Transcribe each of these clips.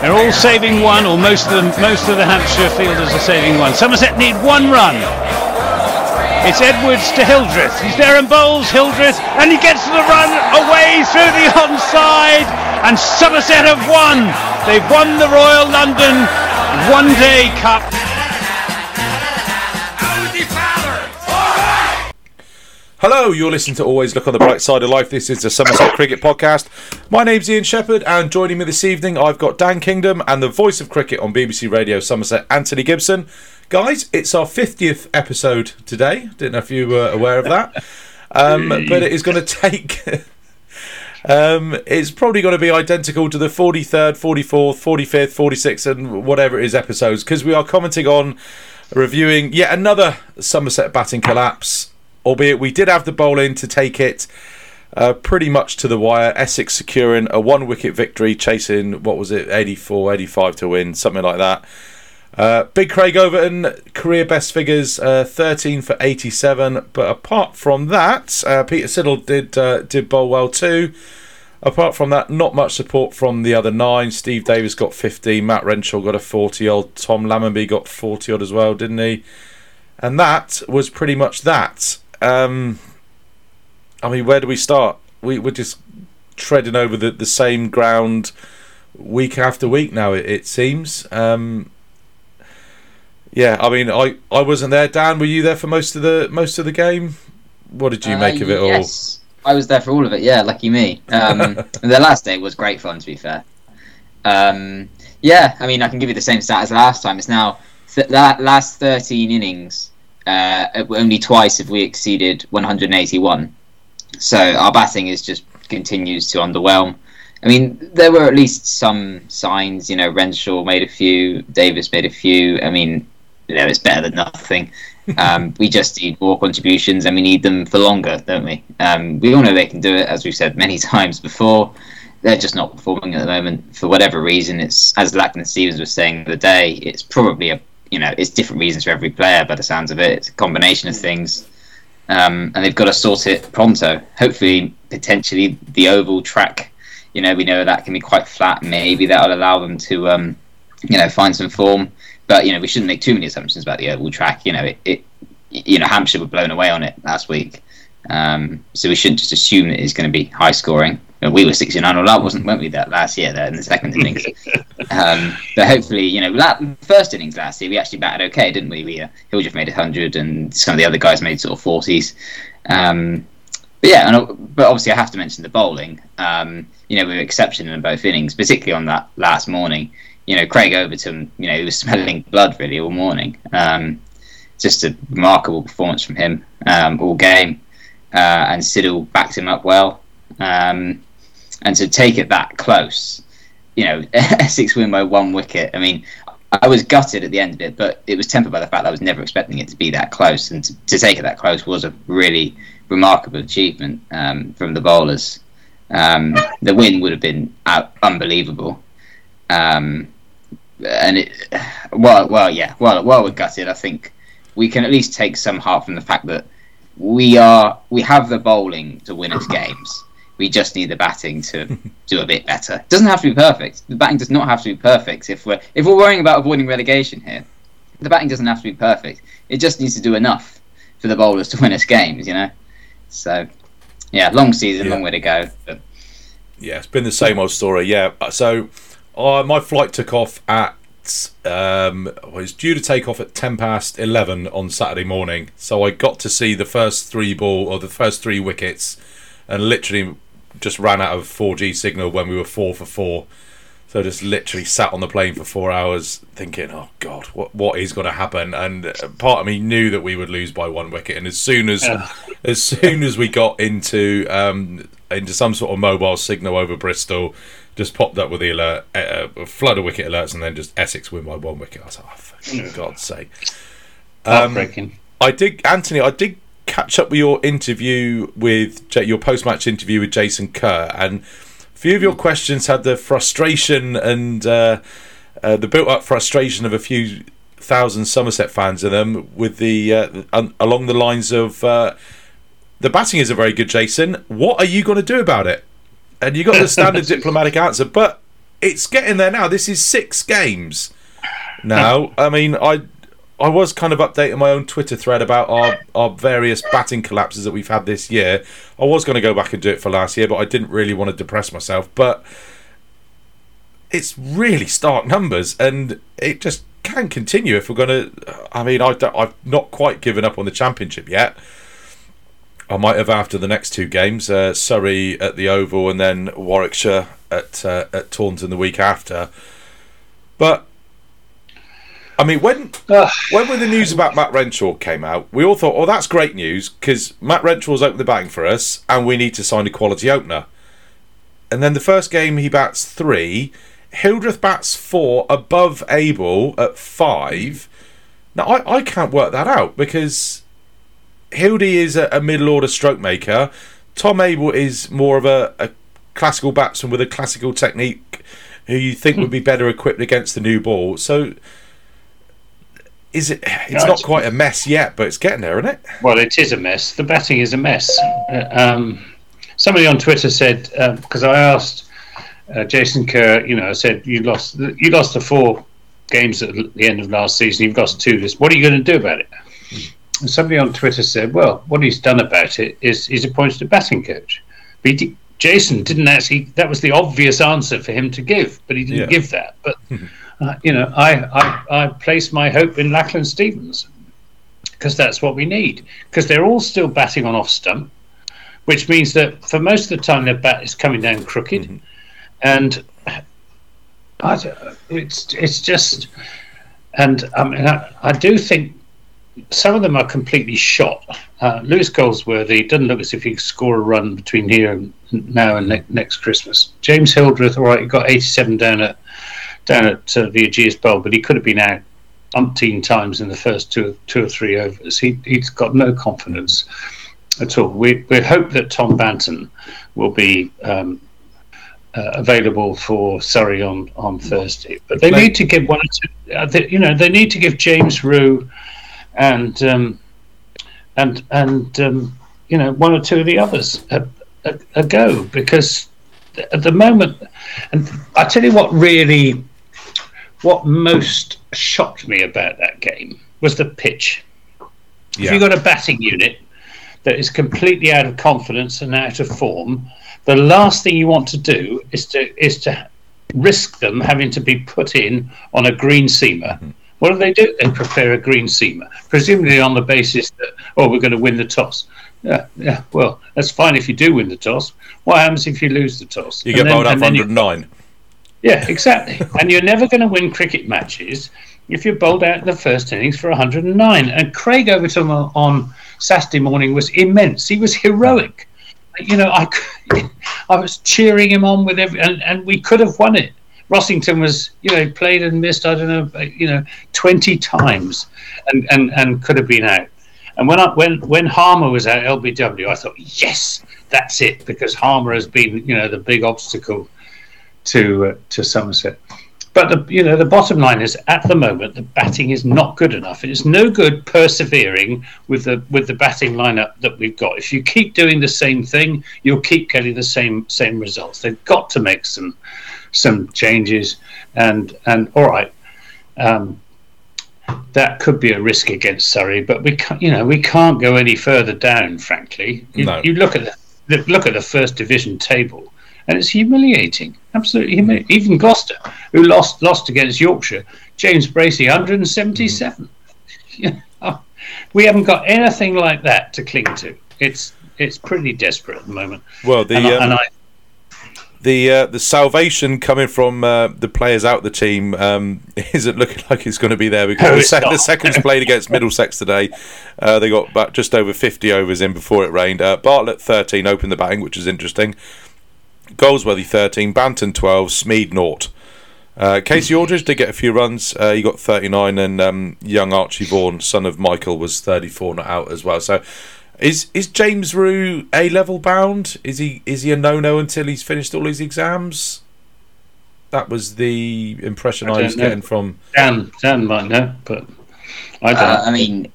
They're all saving one, or most of them. Most of the Hampshire fielders are saving one. Somerset need one run. It's Edwards to Hildreth. He's there and bowls Hildreth, and he gets the run away through the onside, and Somerset have won. They've won the Royal London One Day Cup. Hello, you're listening to Always Look on the Bright Side of Life. This is the Somerset Cricket Podcast. My name's Ian Shepherd, and joining me this evening, I've got Dan Kingdom and the voice of cricket on BBC Radio Somerset, Anthony Gibson. Guys, it's our 50th episode today. Didn't know if you were aware of that. Um, but it is going to take. Um, it's probably going to be identical to the 43rd, 44th, 45th, 46th, and whatever it is episodes because we are commenting on reviewing yet another Somerset batting collapse albeit we did have the bowling to take it uh, pretty much to the wire. Essex securing a one wicket victory, chasing what was it, 84, 85 to win, something like that. Uh, Big Craig Overton, career best figures, uh, 13 for 87. But apart from that, uh, Peter Siddle did uh, did bowl well too. Apart from that, not much support from the other nine. Steve Davis got 50, Matt Renshaw got a 40 odd, Tom Lammonby got 40 odd as well, didn't he? And that was pretty much that. Um, I mean, where do we start? We we're just treading over the, the same ground week after week now. It, it seems. Um, yeah, I mean, I, I wasn't there. Dan, were you there for most of the most of the game? What did you uh, make of it yes. all? I was there for all of it. Yeah, lucky me. Um, the last day was great fun, to be fair. Um, yeah, I mean, I can give you the same stat as last time. It's now th- that last thirteen innings uh, only twice have we exceeded 181. So our batting is just continues to underwhelm. I mean, there were at least some signs. You know, Renshaw made a few, Davis made a few. I mean, you know, it's better than nothing. Um, we just need more contributions, and we need them for longer, don't we? Um, we all know they can do it, as we've said many times before. They're just not performing at the moment for whatever reason. It's as Lachlan Stevens was saying the other day. It's probably a you know, it's different reasons for every player by the sounds of it. It's a combination of things. Um, and they've got to sort it pronto. Hopefully, potentially the oval track. You know, we know that can be quite flat. Maybe that'll allow them to, um, you know, find some form. But you know, we shouldn't make too many assumptions about the oval track. You know, it, it you know, Hampshire were blown away on it last week, um, so we shouldn't just assume that it's going to be high scoring we were 69 all up, wasn't weren't we that last year there in the second innings? um, but hopefully, you know, that first innings last year we actually batted okay, didn't we? We uh, Hildreth made 100 and some of the other guys made sort of 40s. Um, but yeah, and, uh, but obviously I have to mention the bowling. Um, you know, we were exceptional in both innings, particularly on that last morning. You know, Craig Overton, you know, he was smelling blood really all morning. Um, just a remarkable performance from him um, all game, uh, and Siddle backed him up well. Um, and to take it that close, you know, Essex win by one wicket. I mean, I was gutted at the end of it, but it was tempered by the fact that I was never expecting it to be that close, and to, to take it that close was a really remarkable achievement um, from the bowlers. Um, the win would have been out, unbelievable, um, and it, well, well, yeah, well, well, we're gutted. I think we can at least take some heart from the fact that we are we have the bowling to win us games we just need the batting to do a bit better. It doesn't have to be perfect. The batting does not have to be perfect if we're if we're worrying about avoiding relegation here. The batting doesn't have to be perfect. It just needs to do enough for the bowlers to win us games, you know. So, yeah, long season, yeah. long way to go. But... Yeah, it's been the same old story. Yeah, so uh, my flight took off at um, was due to take off at 10 past 11 on Saturday morning. So I got to see the first three ball or the first three wickets and literally just ran out of 4G signal when we were four for four. So just literally sat on the plane for four hours thinking, "Oh God, what what is going to happen?" And part of me knew that we would lose by one wicket. And as soon as yeah. as soon as we got into um, into some sort of mobile signal over Bristol, just popped up with the alert, uh, a flood of wicket alerts, and then just Essex win by one wicket. I was like, oh, for God's sake! Um, I did, Anthony. I did catch up with your interview with your post match interview with Jason Kerr, and a few of your questions had the frustration and uh, uh, the built up frustration of a few thousand Somerset fans in them, with the uh, un- along the lines of uh, the batting isn't very good, Jason. What are you going to do about it? And you got the standard diplomatic answer, but it's getting there now. This is six games now. I mean, I I was kind of updating my own Twitter thread about our, our various batting collapses that we've had this year. I was going to go back and do it for last year, but I didn't really want to depress myself. But it's really stark numbers, and it just can continue if we're going to. I mean, I I've not quite given up on the championship yet. I might have after the next two games, uh, Surrey at the Oval and then Warwickshire at uh, at Taunton the week after. But I mean, when when when the news about Matt Renshaw came out, we all thought, "Oh, that's great news because Matt Renshaw's opened the batting for us, and we need to sign a quality opener." And then the first game, he bats three. Hildreth bats four above Abell at five. Now I, I can't work that out because Hildy is a, a middle order stroke maker. Tom Abell is more of a, a classical batsman with a classical technique who you think would be better equipped against the new ball. So is it it's not it's- quite a mess yet, but it's getting there, isn't it? Well, it is a mess. The batting is a mess. Uh, um, somebody on Twitter said because I asked uh, Jason Kerr, you know, I said you lost you lost the four games at the end of last season. You've lost two. This. What are you going to do about it? And somebody on Twitter said, well, what he's done about it is he's appointed a batting coach. But he Jason didn't actually. That was the obvious answer for him to give, but he didn't Yeah. give that. But uh, you know, I, I I place my hope in Lachlan Stevens because that's what we need. Because they're all still batting on off stump, which means that for most of the time their bat is coming down crooked, and I, don't- it's it's just, and I mean I, I do think some of them are completely shot. Uh, Lewis Goldsworthy doesn't look as if he could score a run between here and now and ne- next Christmas. James Hildreth, all right, he got 87 down at down at uh, the Ageas Bowl, but he could have been out umpteen times in the first two two or three overs. He he's got no confidence at all. We we hope that Tom Banton will be. Um, uh, available for Surrey on, on Thursday, but they need to give one. Or two, uh, they, you know, they need to give James Rew and um, and and um, you know one or two of the others a, a, a go because at the moment, and I tell you what really, what most shocked me about that game was the pitch. If you've got a batting unit that is completely out of confidence and out of form, the last thing you want to do is to is to risk them having to be put in on a green seamer. Mm-hmm. What do they do? They prepare a green seamer, presumably on the basis that oh, we're going to win the toss. Yeah, yeah. Well, that's fine if you do win the toss. What happens if you lose the toss? You And get then- bowled out for 109. Yeah, exactly. and you're never going to win cricket matches if you're bowled out in the first innings for 109. And Craig Overton on, Saturday morning was immense. He was heroic. You know, I, I was cheering him on with every, and, and we could have won it. Rossington was, you know, played and missed, I don't know, you know, 20 times and, and, and could have been out. And when I, when when Harmer was at LBW, I thought, yes, that's it, because Harmer has been, you know, the big obstacle to uh, to Somerset. But the you know the bottom line is at the moment the batting is not good enough. It's no good persevering with the with the batting lineup that we've got. If you keep doing the same thing, you'll keep getting the same same results. They've got to make some some changes. And and all right, um, that could be a risk against Surrey, but we can't you know we can't go any further down. Frankly, you, No. you look at the look at the first division table and it's humiliating. Absolutely humiliating. Even Gloucester, who lost lost against Yorkshire, James Bracey, 177. You know, we haven't got anything like that to cling to. It's it's pretty desperate at the moment. Well, the and, I, um, and I, the uh, the salvation coming from uh, the players out the team um, isn't looking like it's going to be there because No, the, sec- the seconds played against Middlesex today. Uh, they got about just over 50 overs in before it rained. Uh, Bartlett 13 opened the batting, which is interesting. Goldsworthy 13, Banton 12, Smeed naught. Uh, Kasey Aldridge did get a few runs. Uh, he got 39, and um, young Archie Vaughan, son of Michael, was 34 not out as well. So, is is James Rew A level bound? Is he is he a no no until he's finished all his exams? That was the impression I I, was know. getting from. Dan Dan might know, but I don't. Uh, I mean,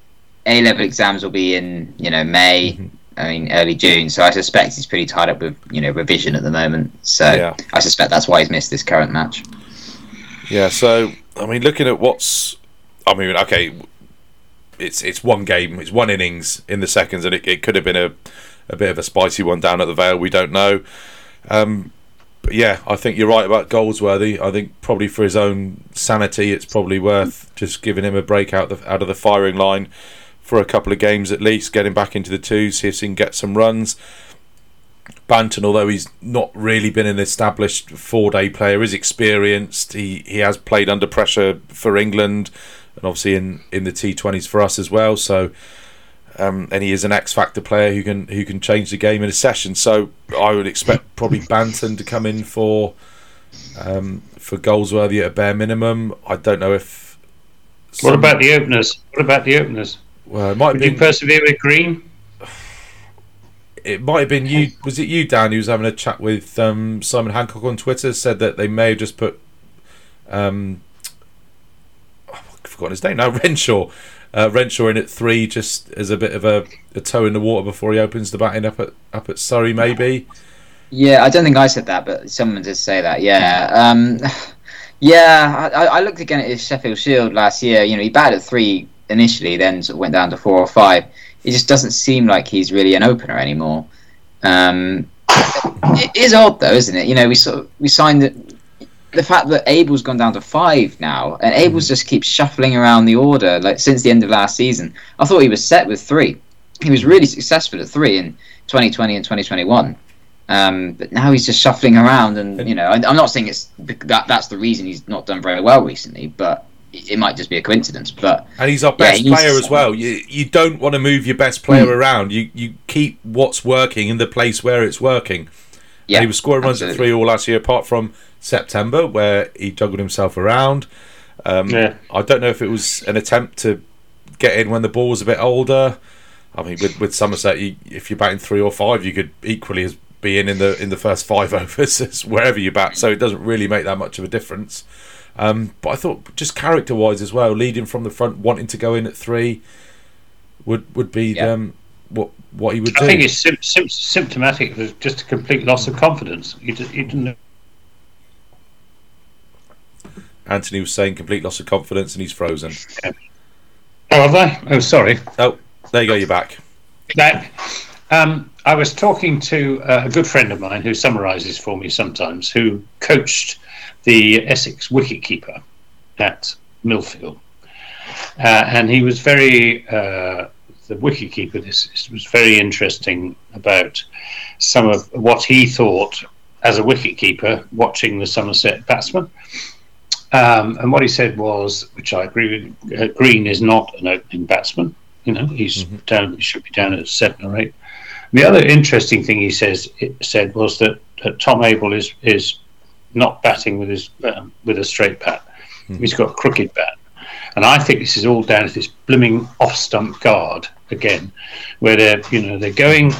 A level exams will be in you know May, I mean, early June. So I suspect he's pretty tied up with you know revision at the moment. So Yeah. I suspect that's why he's missed this current match. Yeah, so I mean, looking at what's, I mean, okay, it's it's one game, it's one innings in the seconds, and it, it could have been a, a bit of a spicy one down at the Vale. We don't know. Um, but yeah, I think you're right about Goldsworthy. I think probably for his own sanity, it's probably worth just giving him a break out the, out of the firing line for a couple of games at least, get him back into the twos, see if he can get some runs. Banton, although he's not really been an established four day player, is experienced. He he has played under pressure for England and obviously in, in the T twenties for us as well. So um, and he is an X factor player who can who can change the game in a session. So I would expect probably Banton to come in for um, for Goldsworthy at a bare minimum. I don't know if What about the openers? What about the openers? Well, it might Would be you persevere with Green? it might have been you. Was it you, Dan, who was having a chat with um, Simon Hancock on Twitter? Said that they may have just put, um, I've forgotten his name now. Renshaw, uh, Renshaw in at three, just as a bit of a, a toe in the water before he opens the batting up at up at Surrey, maybe. Yeah, I don't think I said that, but someone did say that. Yeah, um, yeah. I, I looked again at his Sheffield Shield last year. You know, he batted at three initially, then sort of went down to four or five. It just doesn't seem like he's really an opener anymore. Um, it is odd though, isn't it? You know, we sort of, we signed the, the fact that Abell's gone down to five now, and Abell's just keeps shuffling around the order like since the end of last season. I thought he was set with three. He was really successful at three in 2020 and 2021. Um, but now he's just shuffling around, and you know, I, I'm not saying it's that that's the reason he's not done very well recently, but it it might just be a coincidence. But And he's our best he needs player as well. You you don't want to move your best player Mm. around. You you keep what's working in the place where it's working. yeah, And he was scoring runs at absolutely. three all last year, apart from September, where he juggled himself around. Um, Yeah. I don't know if it was an attempt to get in when the ball was a bit older. I mean, with, with Somerset, you, if you're batting three or five, you could equally as be in in the in the first five overs as wherever you bat. So it doesn't really make that much of a difference. Um, but I thought just character wise as well, leading from the front, wanting to go in at three, would would be Yeah. um, what what he would do. I think it's sim- sim- symptomatic of just a complete loss of confidence. He, d- he didn't. Anthony was saying complete loss of confidence, and he's frozen. Oh, have I? Oh, sorry. Oh, there you go. You're back. That, um, I was talking to uh, a good friend of mine who summarises for me sometimes, who coached the Essex wicketkeeper at Millfield, uh, and he was very uh, the wicketkeeper. This, this was very interesting about some of what he thought as a wicketkeeper watching the Somerset batsman. Um, and what he said was, which I agree with, uh, Green is not an opening batsman. You know, he's down. He should be down at seven or eight. The other interesting thing he says it said was that, that Tom Abell is is not batting with his um, with a straight bat. He's got a crooked bat, and I think this is all down to this blooming off stump guard again, where they're you know they're going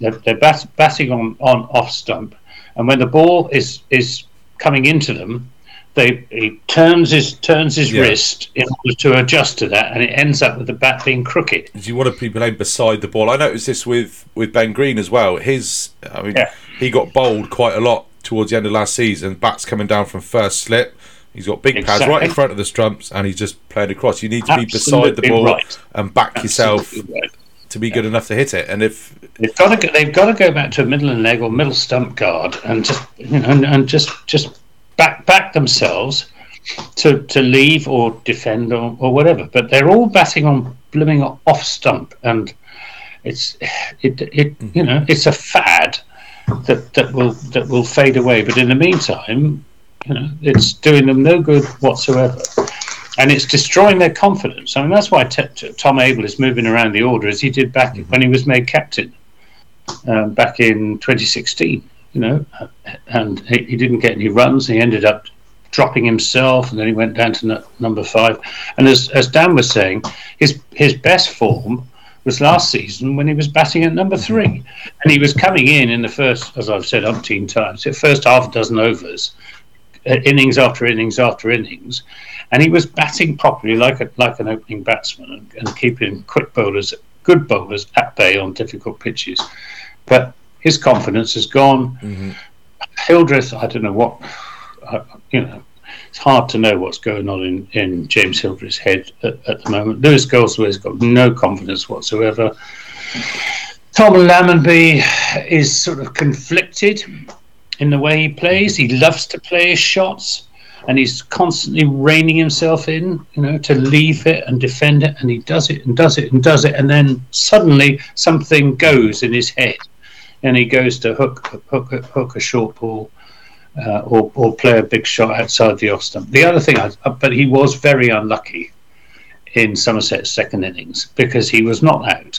they're, they're bat, batting on on off stump, and when the ball is is coming into them, they he turns his turns his Yeah. wrist in order to adjust to that, and it ends up with the bat being crooked. Do you want to be playing beside the ball? I noticed this with, with Ben Green as well. His, I mean, Yeah. he got bowled quite a lot towards the end of last season. Bats coming down from first slip. He's got big pads right in front of the stumps, and he's just playing across. You need to be beside the ball right. and back yourself right. to be good enough to hit it. And if They've got to go, they've got to go back to a middle and leg or middle stump guard and just you know and, and just just back back themselves to to leave or defend or, or whatever. But they're all batting on blooming off stump and it's it it you know it's a fad that that will that will fade away. But in the meantime, you know it's doing them no good whatsoever. And it's destroying their confidence. I mean, that's why t- t- Tom Abell is moving around the order as he did back when he was made captain um, back in 2016. You know, and he, he didn't get any runs. He ended up dropping himself, and then he went down to n- number five. And as as Dan was saying, his his best form was last season when he was batting at number three, and he was coming in in the first, as I've said umpteen times, the first half a dozen overs, uh, innings after innings after innings, and he was batting properly like a like an opening batsman and, and keeping quick bowlers good good bowlers at bay on difficult pitches, but his confidence has gone. Mm-hmm. Hildreth, I don't know what, uh, you know, it's hard to know what's going on in, in James Hildreth's head at, at the moment. Lewis Goldsworth's got no confidence whatsoever. Tom Lammonby is sort of conflicted in the way he plays. He loves to play his shots and he's constantly reining himself in, you know, to leave it and defend it, and he does it and does it and does it, and then suddenly something goes in his head, and he goes to hook hook hook a short ball, uh, or or play a big shot outside the off stump. The other thing, I, but he was very unlucky in Somerset's second innings because he was not out.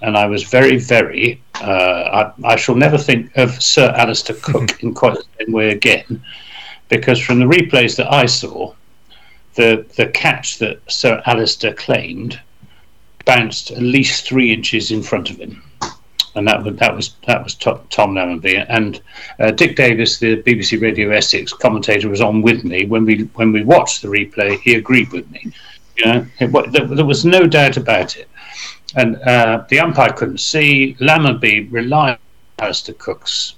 And I was very, very. Uh, I, I shall never think of Sir Alastair Cook in quite the same way again because from the replays that I saw, the the catch that Sir Alastair claimed bounced at least three inches in front of him, and that was that was that was Tom, Tom Lammonby and uh, Dick Davis, the BBC Radio Essex commentator, was on with me when we when we watched the replay. He agreed with me. You know, it, there, there, was no doubt about it, and uh, the umpire couldn't see. Lammonby relied on Alastair Cook's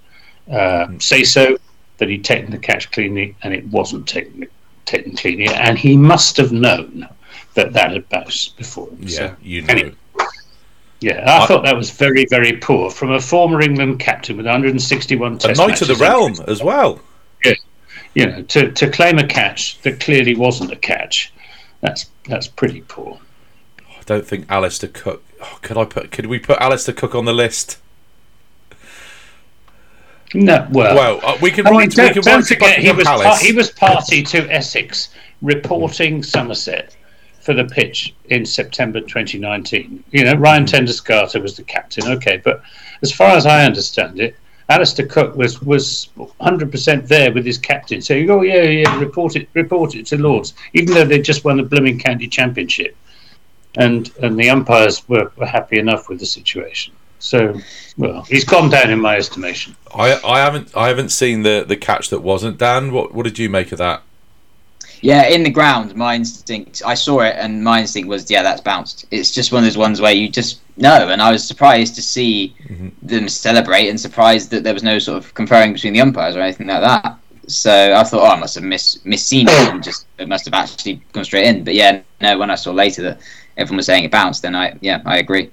uh, say so that he'd taken the catch cleanly and it wasn't taken, taken cleanly. And he must have known that that had bounced before him. Yeah, so, you know. Anyway, yeah, I, I, thought that was very, very poor from a former England captain with 161 Test a knight of the realm as well. Yeah, you know, to, to claim a catch that clearly wasn't a catch, that's that's pretty poor. I don't think Alastair Cook. Oh, could I put? Could we put Alastair Cook on the list? No, well, well, uh, we can I write. mean, don't, we can don't forget he was Palace. he was party to Essex reporting Somerset for the pitch in September 2019. You know, Ryan Mm-hmm. ten Doeschate was the captain. Okay, but as far as I understand it, Alastair Cook was was 100% there with his captain, saying, "Oh yeah, yeah, report it, report it to Lords," even though they just won the blooming county championship, and and the umpires were, were happy enough with the situation. So, well, he's gone down in my estimation. I I haven't I haven't seen the the catch that wasn't Dan. What what did you make of that? Yeah, in the ground, my instinct, I saw it and my instinct was, yeah, that's bounced. It's just one of those ones where you just know. And I was surprised to see Mm-hmm. them celebrate and surprised that there was no sort of conferring between the umpires or anything like that. So I thought, oh, I must have miss, misseen it and just it must have actually gone straight in. But yeah, no, when I saw later that everyone was saying it bounced, then I, yeah, I agree.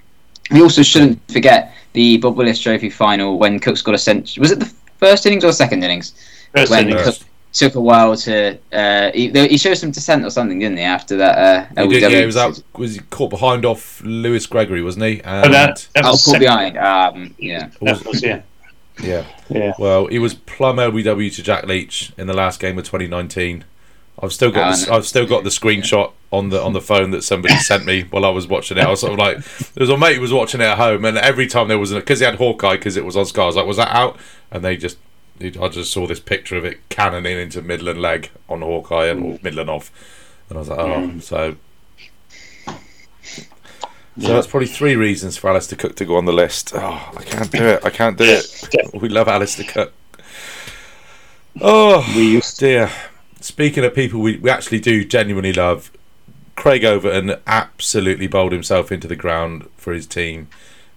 We also shouldn't forget the Bob Willis Trophy final when Cook's got a century. Was it the first innings or second innings? First when innings. Cook took a while to. Uh, he, he showed some dissent or something, didn't he? After that, uh, He did, yeah, he was out. Was he caught behind off Lewis Gregory, wasn't he? And, Oh, that, that Oh, was caught second- behind. Um, yeah. That was, yeah, yeah. yeah. Well, he was plum LBW to Jack Leach in the last game of 2019. I've still got Oh, the, no. I've still got the screenshot on the on the phone that somebody sent me while I was watching it. I was sort of like, there was a mate who was watching it at home, and every time there was a because he had Hawkeye because it was on Sky. I was like, was that out? And they just, I just saw this picture of it cannoning into Midland leg on Hawkeye and or Midland off, and I was like, oh, mm. so. So that's probably three reasons for Alastair Cook to go on the list. Oh, I can't do it. I can't do it. We love Alastair Cook. Oh, We used dear. Speaking of people we, we actually do genuinely love, Craig Overton absolutely bowled himself into the ground for his team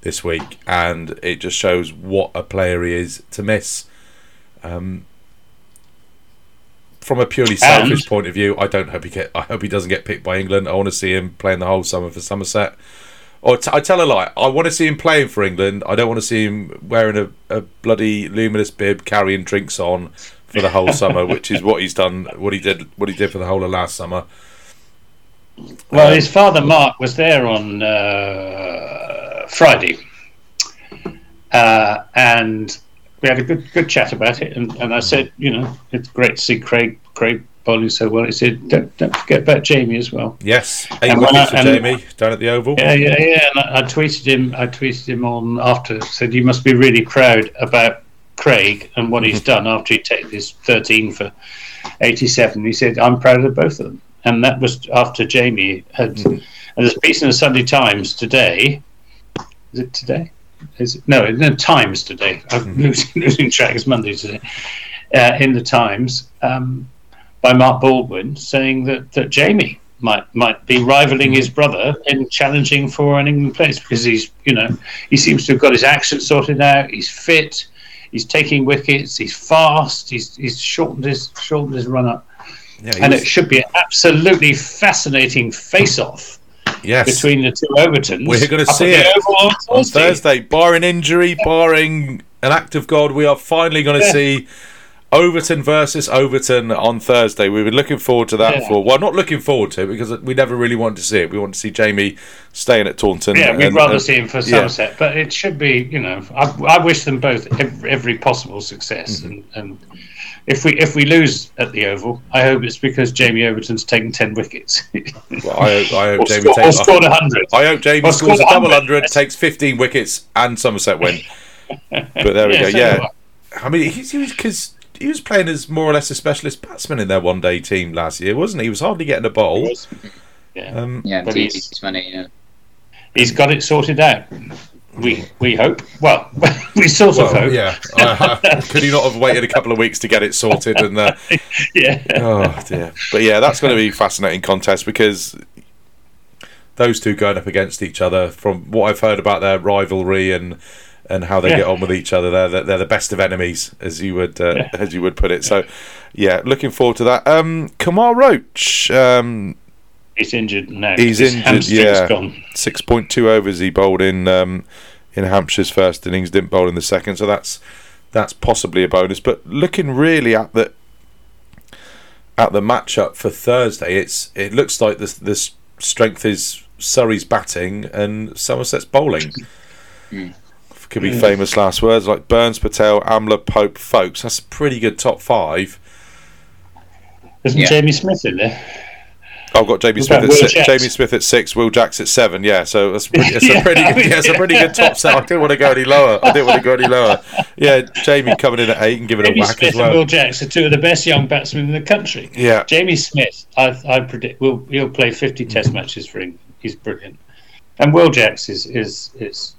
this week, and it just shows what a player he is to miss. Um, from a purely selfish And- point of view, I don't hope he get. I hope he doesn't get picked by England. I want to see him playing the whole summer for Somerset. Or t- I tell a lie. I want to see him playing for England. I don't want to see him wearing a, a bloody luminous bib, carrying drinks on for the whole summer, which is what he's done. What he did. What he did for the whole of last summer. Well, Um, his father Mark was there on uh, Friday, uh, and we had a good good chat about it. And, and I said, you know, it's great to see Craig Craig bowling so well. He said, don't, don't forget about Jamie as well. Yes, eight And wickets for I- and- Jamie down at the Oval. Yeah, yeah, yeah. And I, I tweeted him. I tweeted him on after. Said you must be really proud about Craig and what he's mm-hmm. done after he taken his 13 for 87. He said, "I'm proud of both of them." And that was after Jamie had. Mm-hmm. And there's a piece in the Sunday Times today. Is it today? Is it, no, in the Times today. I'm losing, losing track. It's Monday today. Uh, in the Times, um, by Mark Baldwin, saying that, that Jamie might might be rivaling his brother in challenging for an England place because he's you know he seems to have got his action sorted out. He's fit. He's taking wickets. He's fast. He's he's shortened his shortened his run up, Yeah, and was- it should be an absolutely fascinating face off yes. between the two Overtons. We're gonna see it on Thursday, barring injury, barring an act of God, we are finally going to Yeah. see Overton versus Overton on Thursday. We've been looking forward to that Yeah. for well, not looking forward to it because we never really wanted to see it. We want to see Jamie staying at Taunton. Yeah, we'd and- rather and- see him for yeah. Somerset, but it should be, you know, I, I wish them both every, every possible success. Mm-hmm. And, and if we if we lose at the Oval, I hope it's because Jamie Overton's taken ten wickets. Well, I hope, I hope or, Jamie score, or takes. scored hundred. I hope Jamie or scores a double 100. takes fifteen wickets, and Somerset win. But there we Yeah, go. so Yeah, I mean, he's, he was because he was playing as more or less a specialist batsman in their one-day team last year, wasn't he? He was hardly getting a bowl. Yeah, Um, Yeah, But indeed, he's- it's funny. You know. he's got it sorted out. We we hope. Well, we sort of hope. yeah. Uh, could he not have waited a couple of weeks to get it sorted? And uh, yeah. oh dear, but yeah, that's going to be a fascinating contest because those two going up against each other. From what I've heard about their rivalry and and how they Yeah. get on with each other, they're they're, they're the best of enemies, as you would uh, Yeah. as you would put it. So, yeah, looking forward to that. Um, Kemar Roach, um, He's injured now. He's His injured, hamstring's yeah. Gone. six point two overs he bowled in um, in Hampshire's first innings, didn't bowl in the second, so that's that's possibly a bonus. But looking really at the at the matchup for Thursday, it's it looks like the the strength is Surrey's batting and Somerset's bowling. Could be famous last words like Burns, Patel, Amla, Pope, Foakes. That's a pretty good top five. Isn't Yeah. Jamie Smith in there? I've got Jamie Smith at six, Jamie Smith at six, Will Jacks at seven. Yeah, so that's pretty, it's a pretty good, yeah, it's a pretty good top set. I didn't want to go any lower. I didn't want to go any lower. Yeah, Jamie coming in at eight and giving a Jamie whack Smith as and. Will Jacks are two of the best young batsmen in the country. Yeah, Jamie Smith, I, I predict, will he'll play 50 Test matches for England. He's brilliant, and Will Jacks is is is,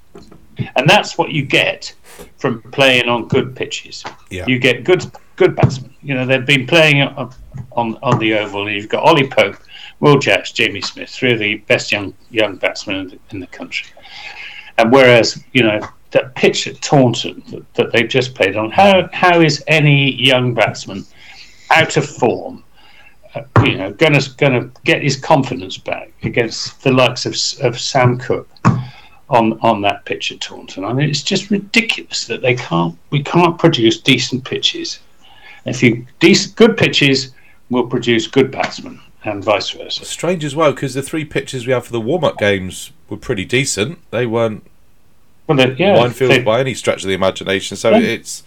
and that's what you get from playing on good pitches. Yeah. You get good good batsmen. You know they've been playing on on, the oval, you've got Ollie Pope, Will Jacks, Jamie Smith, three of the best young young batsmen in the, in the country. And whereas you know that pitch at Taunton that, that they've just played on, how how is any young batsman out of form? uh, you know, going to going to get his confidence back against the likes of of Sam Cook on on that pitch at Taunton. I mean, it's just ridiculous that they can't we can't produce decent pitches. If you decent good pitches will produce good batsmen and vice versa. strange as well because the three pitches we had for the warm-up games were pretty decent. They weren't Well, they, yeah, minefields they- by any stretch of the imagination. So Yeah. it's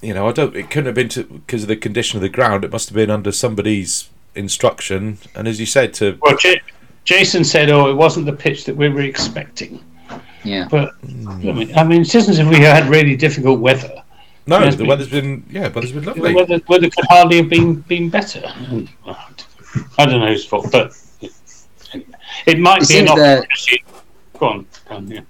you know I don't. It couldn't have been to because of the condition of the ground. It must have been under somebody's instruction. And as you said, to well, J- Jason said, "Oh, it wasn't the pitch that we were expecting." Yeah. But hmm. I mean, I mean, it isn't as if we had really difficult weather. No, the but- weather's been yeah, weather's been The lovely. weather, weather could hardly have been been better. I don't know whose fault, but it might It be an opportunity. Go on, go on yeah.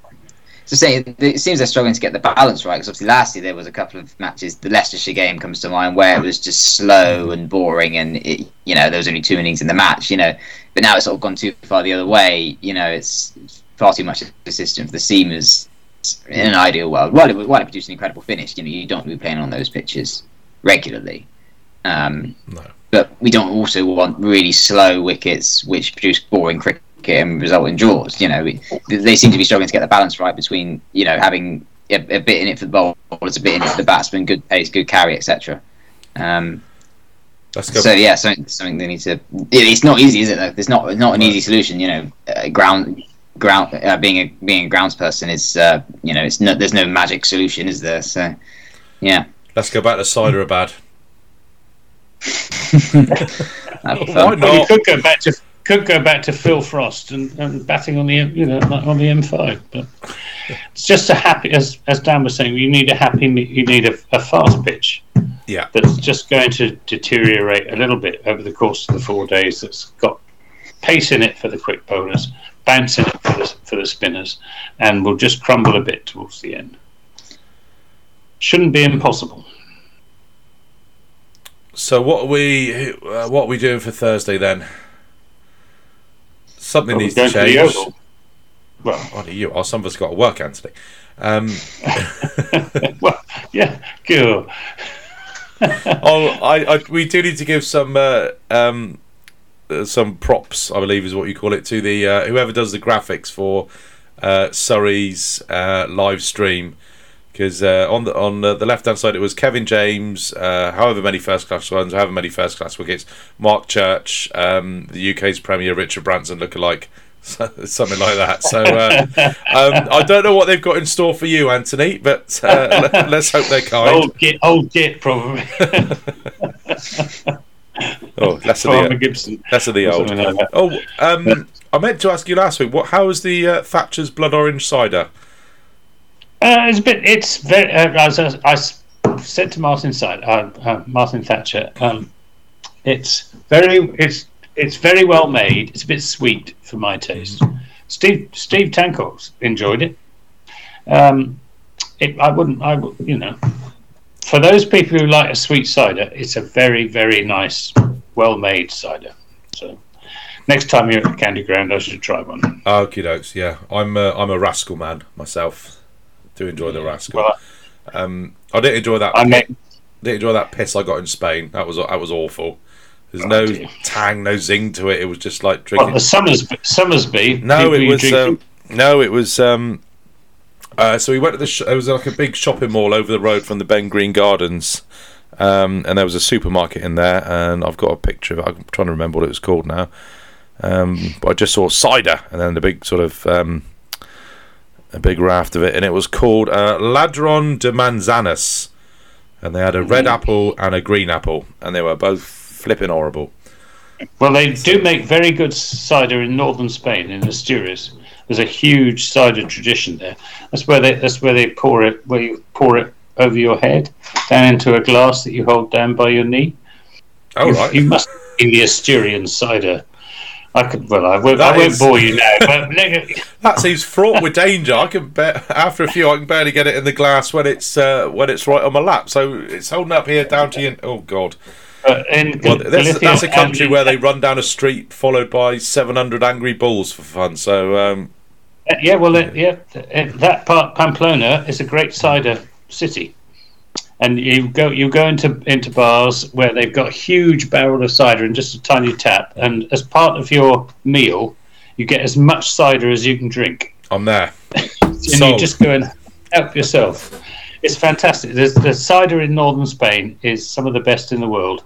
So saying it seems they're struggling to get the balance right because obviously last year there was a couple of matches. The Leicestershire game comes to mind where it was just slow and boring, and it, you know there was only two innings in the match. You know, but now it's sort of gone too far the other way. You know, it's far too much of a system for the seamers. In an ideal world, while it while it produced an incredible finish, you know you don't be playing on those pitches regularly. Um, No. but we don't also want really slow wickets which produce boring cricket and result in draws. You know, we, they seem to be struggling to get the balance right between you know having a, a bit in it for the bowlers, a bit in it for the batsman, good pace, good carry, etc. Um, so yeah, something, something they need to. it- It's not easy, is it? Though? It's not not an easy solution. You know, uh, ground ground uh, being a being a grounds person is uh, you know it's no there's no magic solution, is there? So yeah, Let's go back to Cyderabad. that'd be Why fun. Well, we could go back to could go back to Phil Frost and, and batting on the you know like on the M5, but it's just a happy as as Dan was saying. You need a happy you need a, a fast pitch Yeah. that's just going to deteriorate a little bit over the course of the four days. That's got pace in it for the quick bowlers, bounce in it for the for the spinners, and will just crumble a bit towards the end. Shouldn't be impossible. So what are we uh, what are we doing for Thursday then? something Well, needs to to change. Oval. Well, Oh, you. Oh, some of us got to work, Anthony. Um, well, yeah, cool. oh, I, I, we do need to give some uh, um, uh, some props, I believe is what you call it, to the uh, whoever does the graphics for uh, Surrey's uh, live stream. Because uh, on the on the, the left hand side it was Kevin James, uh, however many first class runs, however many first class wickets, Mark Church, um, the UK's Premier Richard Branson lookalike, something like that. So uh, um, I don't know what they've got in store for you, Anthony, but uh, let, us hope they're kind. Old git, old git, probably. Oh, less of Farmer the Gibson. less of the old. Like that. Oh, um, I meant to ask you last week. What? How was the uh, Thatcher's Blood Orange cider? Uh, it's a bit. It's very. Uh, as I, I s- said to Martin Side, uh, uh, Martin Thatcher, um, it's very. It's it's very well made. It's a bit sweet for my taste. Steve Steve Tancox enjoyed it. Um, it I wouldn't. I would. You know, for those people who like a sweet cider, it's a very very nice, well made cider. So. Next time you're at the Candy Ground, I should try one. Okie dokes. Yeah, I'm uh, I'm a rascal man myself. Do enjoy the rascal. Well, Um, I didn't enjoy that. I make didn't enjoy that piss I got in Spain. That was that was awful. There's Oh, no dear. tang, no zing to it. It was just like drinking. the Somersby, Somersby No, it was um, no, it was. Um, uh, so we went to the. Sh- there was like a big shopping mall over the road from the Ben Green Gardens, um, and there was a supermarket in there. And I've got a picture of it. I'm trying to remember what it was called now. Um, but I just saw cider, and then the big sort of um, a big raft of it, and it was called uh, Ladron de Manzanas, and they had a red apple and a green apple, and they were both flipping horrible. Well, they do make very good cider in northern Spain, in Asturias. There's a huge cider tradition there. That's where they that's where they pour it, where you pour it over your head, down into a glass that you hold down by your knee. Oh you, right, you must be the Asturian cider. I could well, I won't, That I won't is- bore you now, but That seems fraught with danger. I can bet after a few, I can barely get it in the glass when it's uh, when it's right on my lap. So it's holding up here down to you. Oh God! in Well, that's, that's a country where they run down a street followed by seven hundred angry bulls for fun. So um, Yeah, well, it, yeah, it, that part Pamplona is a great cider city, and you go you go into into bars where they've got a huge barrel of cider and just a tiny tap, and as part of your meal, you get as much cider as you can drink, I'm there. and you just go and help yourself. It's fantastic. The, the cider in northern Spain is some of the best in the world.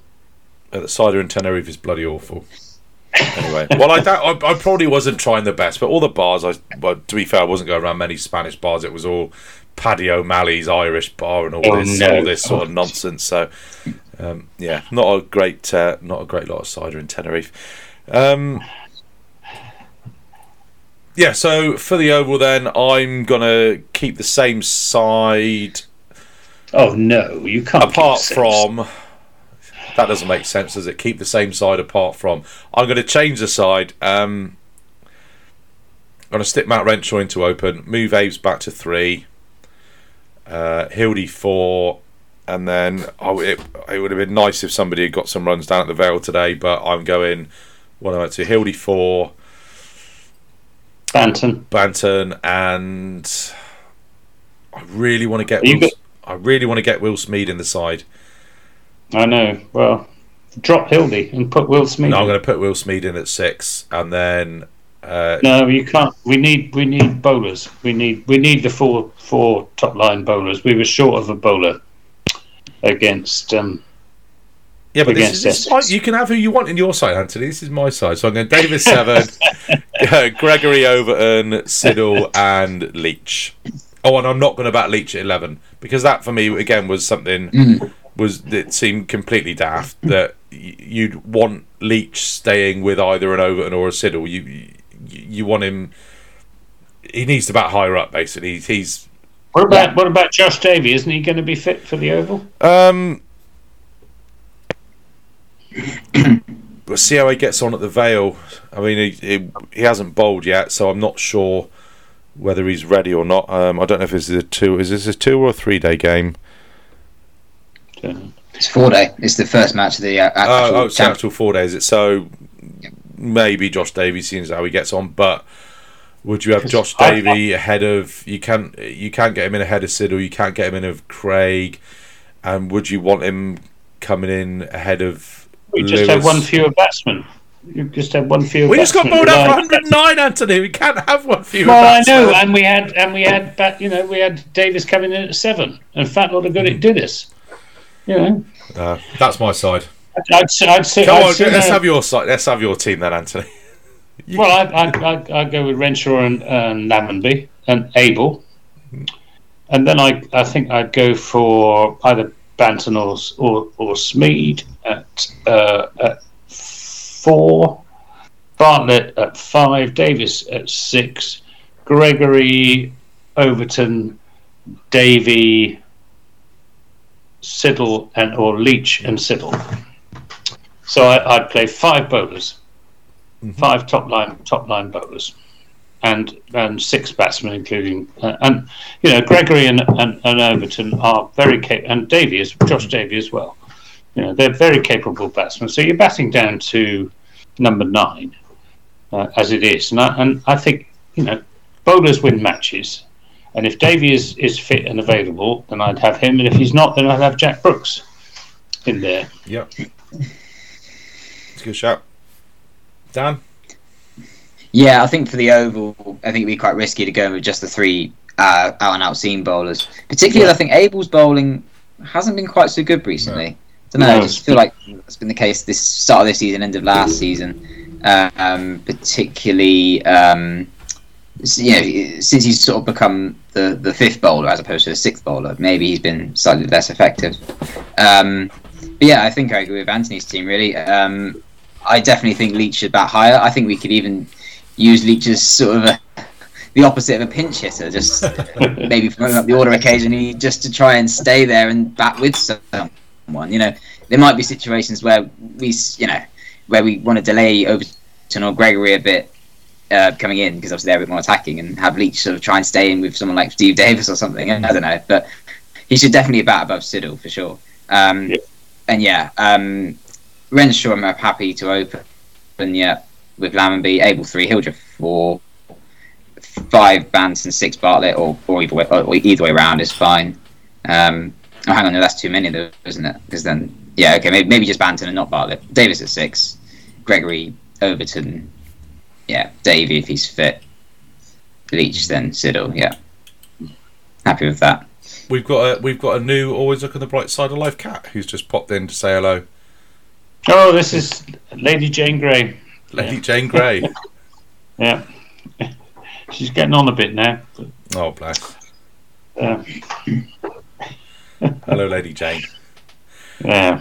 Uh, the cider in Tenerife is bloody awful. Anyway, well, I, doubt, I I probably wasn't trying the best, but all the bars, I well, to be fair, I wasn't going around many Spanish bars. It was all Paddy O'Malley's Irish bar and all Oh, this no. all this sort of nonsense. So, um, yeah, not a great uh, not a great lot of cider in Tenerife. Um, yeah, so for the oval, then I'm gonna keep the same side Oh no, you can't. apart six. That doesn't make sense does it keep the same side apart from i'm going to change the side um i'm going to stick matt renshaw into open move aves back to three uh hildy four and then oh, it, it would have been nice if somebody had got some runs down at the Vale today but i'm going what am i to hildy four Banton. Banton and I really want to get Will, I really want to get Will Smeed in the side. I know. Well, drop Hildy and put Will Smith. No, I'm going to put Will Smeed in at six, and then uh, No, you can't. We need we need bowlers. We need we need the four four top line bowlers. We were short of a bowler against. Um, yeah, but this is this is you can have who you want in your side, Anthony. This is my side, so I'm going Davis seven, uh, Gregory Overton, Siddle, and Leach. Oh, and I'm not going to bat Leach at eleven because that for me again was something Mm. Was that seemed completely daft that you'd want Leach staying with either an Overton or a Siddle. You you, you want him. He needs to bat higher up. Basically, he's what about what about Josh Davey? Isn't he going to be fit for the Oval? Um, we'll see how he gets on at the Vale. I mean, he, he, he hasn't bowled yet, so I'm not sure whether he's ready or not. Um, I don't know if this is a two. Is this a two or a three day game? Uh, It's four day. It's the first match of the uh, actual Oh, oh, actual four days. It's so maybe Josh Davies, seeing as how he gets on, but. Would you have Josh I- Davey ahead of you can't you can't get him in ahead of Siddle, you can't get him in of Craig, and would you want him coming in ahead of We just have one fewer batsman. You just have one fewer. We just got batsman. bowled out for 109, Anthony. We can't have one fewer. Well, I know, and we had and we had bat, you know we had Davis coming in at seven, and Fat lot of good Mm-hmm. at did this. You know, Uh, that's my side. I'd say I'd say. Come I'd on, let's no. have your side. Let's have your team then, Anthony. Well, I I go with Renshaw and, and Lammonby and Abell, and then I I think I'd go for either Banton or or, or Smeed at uh, at four, Bartlett at five, Davis at six, Gregory, Overton, Davey, Siddle and or Leach and Siddle. So I, I'd play five bowlers five top line top line bowlers, and and six batsmen, including uh, and you know Gregory and, and, and Overton are very capable, and Davey is Josh Davey as well. You know they're very capable batsmen. So you're batting down to number nine uh, as it is, and I, and I think you know bowlers win matches. And if Davey is, is fit and available, then I'd have him. And if he's not, then I'd have Jack Brooks in there. Yep. It's a good shout. Dan? Yeah, I think for the oval, I think it'd be quite risky to go with just the three uh, out and out seam bowlers. Particularly, I think Abell's bowling hasn't been quite so good recently. don't know. No, I just feel like it's been the case this start of this season, end of last season. Um, particularly, um, s- you know, since he's sort of become the, the fifth bowler as opposed to the sixth bowler, maybe he's been slightly less effective. Um, but yeah, I think I agree with Anthony's team. Really, um, I definitely think Leach should bat higher. I think we could even use Leach as sort of a, the opposite of a pinch hitter, just maybe promoting up the order occasionally, just to try and stay there and bat with someone. You know, there might be situations where we, you know, where we want to delay Overton or Gregory a bit uh, coming in because obviously they're a bit more attacking, and have Leach sort of try and stay in with someone like Steve Davis or something. I don't know, but he should definitely bat above Siddle for sure. Um, Yeah. And yeah, um, Renshaw, I'm happy to open. Yeah, with Lammonby, Abell three, Hildreth four, five Banton, six Bartlett, or, or either way, or either way around is fine. Um, oh, hang on, no, that's too many though, isn't it? Because then, yeah, okay, maybe, maybe just Banton and not Bartlett. Davis at six, Gregory, Overton, yeah, Davey if he's fit, Leach, then Siddle, yeah. Happy with that. We've got a we've got a new always look on the bright side of life cat who's just popped in to say hello. Oh, this is Lady Jane Grey. Lady Jane Grey. Yeah, she's getting on a bit now. But, oh bless. uh, Hello, Lady Jane. yeah.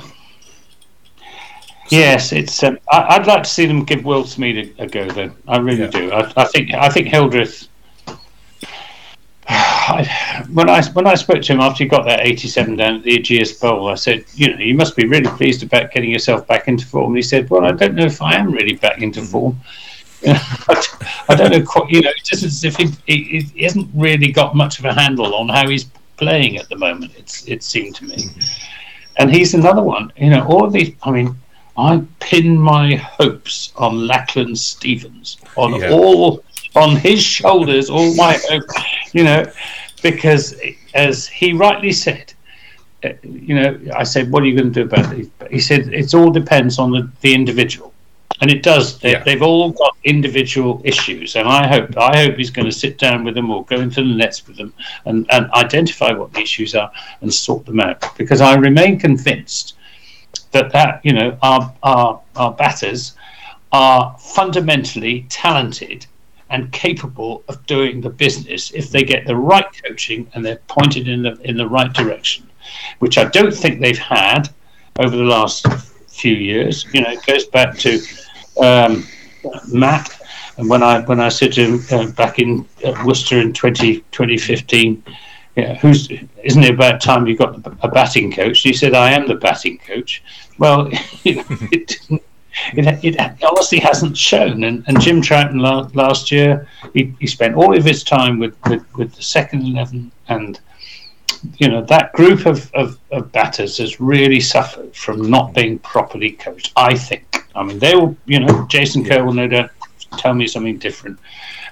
Yes, it's. Um, I, I'd like to see them give Will Smeed a, a go. Then I really Yeah. do. I, I think. I think Hildreth. I, when I when I spoke to him after he got that 87 down at the Ageas Bowl, I said, you know, you must be really pleased about getting yourself back into form. And he said, well, I don't know if I am really back into form. I don't know quite. You know, it's just as if he, he, he hasn't really got much of a handle on how he's playing at the moment. It's it seemed to me, and he's another one. You know, all of these. I mean, I pin my hopes on Lachlan Stevens on Yeah. all on his shoulders. All my hope, you know, because as he rightly said. uh, You know, I said, "What are you going to do about it?" He said, "It all depends on the, the individual." and it does. They, Yeah. They've all got individual issues, and I hope I hope he's going to sit down with them or go into the nets with them and, and identify what the issues are and sort them out. Because I remain convinced that that you know our our, our batters are fundamentally talented and capable of doing the business if they get the right coaching and they're pointed in the in the right direction, which I don't think they've had over the last few years. You know, it goes back to um, Matt, and when I when I said to him uh, back in uh, Worcester in 20, 2015, yeah, who's isn't it about time you got a batting coach? He said, "I am the batting coach." Well, you know, it didn't. It, it honestly hasn't shown. And, and Jim Troughton la- last year, he, he spent all of his time with, with, with the second eleven, and you know that group of, of, of batters has really suffered from not being properly coached. I think. I mean, they will, you know, Jason Kerr will no doubt tell me something different,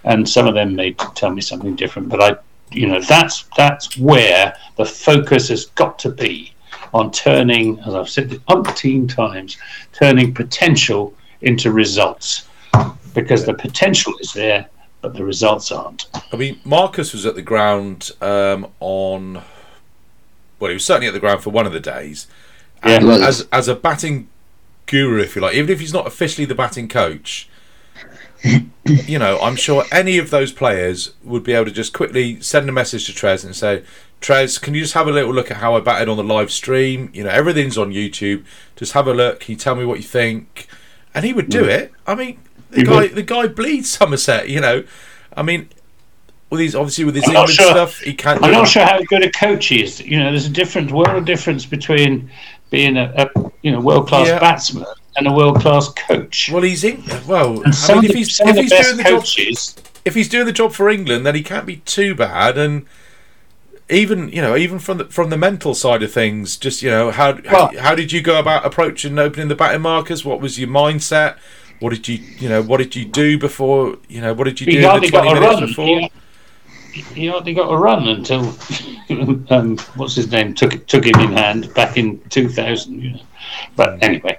and some of them may tell me something different. But I, you know, that's that's where the focus has got to be on turning, as I've said umpteen times, turning potential into results, because the potential is there, but the results aren't. I mean, Marcus was at the ground um, on. Well, he was certainly at the ground for one of the days. And He was. as as a batting guru, if you like, even if he's not officially the batting coach, you know, I'm sure any of those players would be able to just quickly send a message to Trez and say, Trez, can you just have a little look at how I batted on the live stream? You know, everything's on YouTube. Just have a look. Can you tell me what you think? And he would do mm. it. I mean, the He guy, would. the guy bleeds Somerset. You know, I mean, with his obviously with his England sure- stuff, he can't. I'm not it. sure how good a coach he is. You know, there's a different world difference between being a, a you know world class Yeah. batsman and a world class coach. Well, he's in. Well, I mean, if he's if he's doing the job, coaches, if he's doing the job for England, then he can't be too bad. And even you know, even from the from the mental side of things, just you know, how Well- how, how did you go about approaching opening the batting Marcus? What was your mindset? What did you you know? What did you do before? You know, what did you do in the got twenty a minutes run. before? He, he hardly got a run until um, what's his name took took him in hand back in 2000. You know, but anyway,